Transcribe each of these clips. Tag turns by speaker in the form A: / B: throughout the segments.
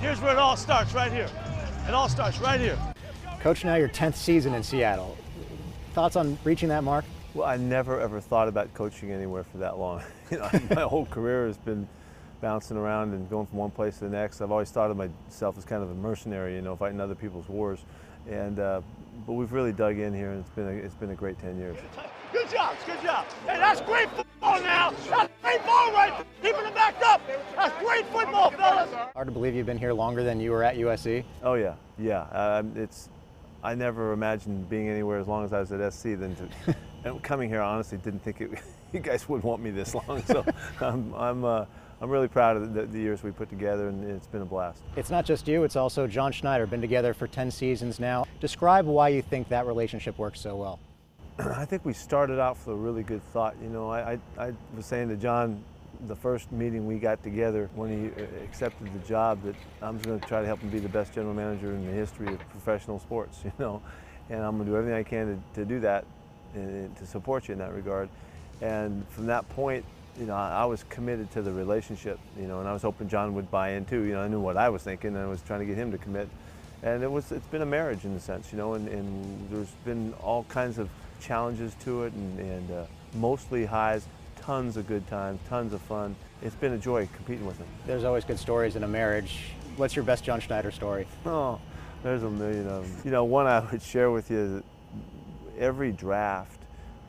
A: Here's where it all starts, right here. It all starts right here.
B: Coach, now your 10th season in Seattle. Thoughts on reaching that mark?
C: Well, I never ever thought about coaching anywhere for that long. you know, my whole career has been bouncing around and going from one place to the next. I've always thought of myself as kind of a mercenary, you know, fighting other people's wars. And uh, but we've really dug in here, and it's been a, it's been a great 10 years.
A: Good job, good job. Hey, that's great football now. That's great ball right. Keeping it backed up. That's great football, fellas.
B: Hard to believe you've been here longer than you were at USC.
C: Oh yeah, yeah. Um, it's I never imagined being anywhere as long as I was at SC. Than to and coming here, I honestly didn't think it, you guys would want me this long. So I'm I'm uh, I'm really proud of the, the, years we put together, and it's been a blast.
B: It's not just you; it's also John Schneider. Been together for 10 seasons now. Describe why you think that relationship works so well.
C: I think we started out with a really good thought. You know, I, I, I was saying to John the first meeting we got together when he uh, accepted the job that I'm going to try to help him be the best general manager in the history of professional sports, you know, and I'm going to do everything I can to, to do that and to support you in that regard. And from that point, you know, I was committed to the relationship, you know, and I was hoping John would buy in too. You know, I knew what I was thinking, and I was trying to get him to commit. And it was, it's been a marriage in a sense, you know, and, and there's been all kinds of challenges to it, and, and uh, mostly highs, tons of good times, tons of fun. It's been a joy competing with him.
B: There's always good stories in a marriage. What's your best John Schneider story?
C: Oh, there's a million of them. You know, one I would share with you, every draft,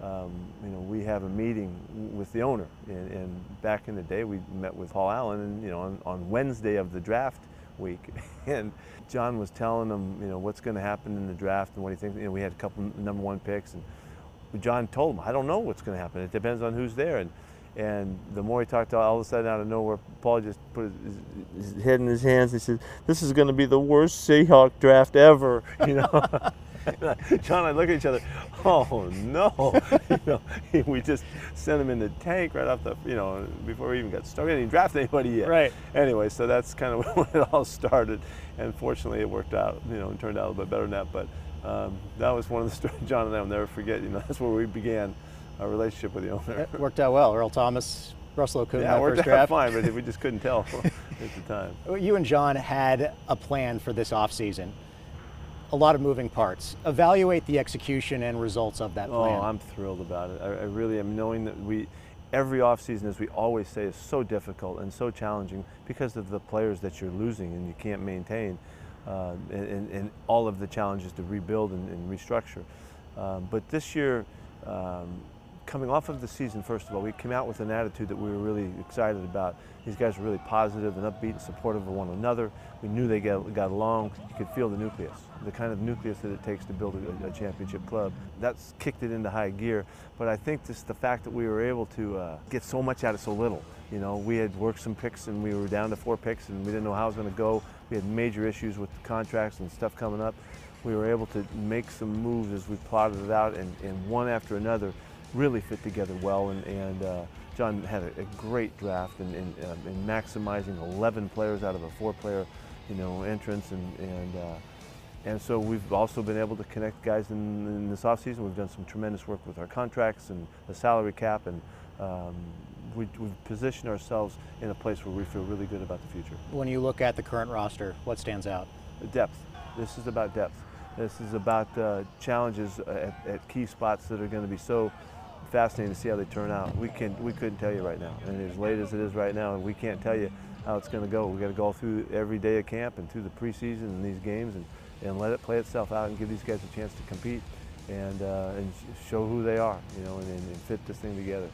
C: um, you know, we have a meeting with the owner. And, and, back in the day, we met with Paul Allen, and you know, on, on Wednesday of the draft week, and John was telling him, you know, what's going to happen in the draft and what he thinks. You know, we had a couple number one picks, and John told him, I don't know what's going to happen. It depends on who's there. And and the more he talked, to all of a sudden out of nowhere, Paul just put his, his head in his hands. He said, "This is going to be the worst Seahawk draft ever." You know. John and I look at each other. Oh no! you know, we just sent him in the tank right off the, you know, before we even got started. He didn't draft anybody yet.
B: Right.
C: Anyway, so that's kind of when it all started, and fortunately it worked out. You know, and turned out a little bit better than that. But um, that was one of the stories John and I will never forget. You know, that's where we began our relationship with the owner.
B: It worked out well. Earl Thomas, Russell Okung,
C: yeah,
B: it
C: worked
B: first
C: out
B: draft.
C: fine, but we just couldn't tell at the time.
B: You and John had a plan for this offseason. A lot of moving parts. Evaluate the execution and results of that plan.
C: Oh, I'm thrilled about it. I, I really am knowing that we, every offseason, as we always say, is so difficult and so challenging because of the players that you're losing and you can't maintain uh, and, and, all of the challenges to rebuild and, and restructure. Um, but this year, um, coming off of the season, first of all, we came out with an attitude that we were really excited about. These guys were really positive and upbeat and supportive of one another. We knew they got, got along. You could feel the nucleus, the kind of nucleus that it takes to build a, a championship club. That's kicked it into high gear. But I think just the fact that we were able to uh, get so much out of so little. You know, we had worked some picks and we were down to four picks and we didn't know how it was going to go. We had major issues with contracts and stuff coming up. We were able to make some moves as we plotted it out and, and one after another really fit together well. And, and uh, John had a, a, great draft in, in, um, in, maximizing 11 players out of a four-player, you know, entrance. And, and, uh, and so we've also been able to connect guys in, in this offseason. We've done some tremendous work with our contracts and the salary cap and um, we, have positioned ourselves in a place where we feel really good about the future.
B: When you look at the current roster, what stands out?
C: Depth. This is about depth. This is about uh, challenges at, at, key spots that are going to be so fascinating to see how they turn out. We can we couldn't tell you right now, and as late as it is right now, we can't tell you how it's going to go. We got to go through every day of camp and through the preseason and these games, and, and let it play itself out and give these guys a chance to compete and uh, and show who they are, you know, and, and fit this thing together.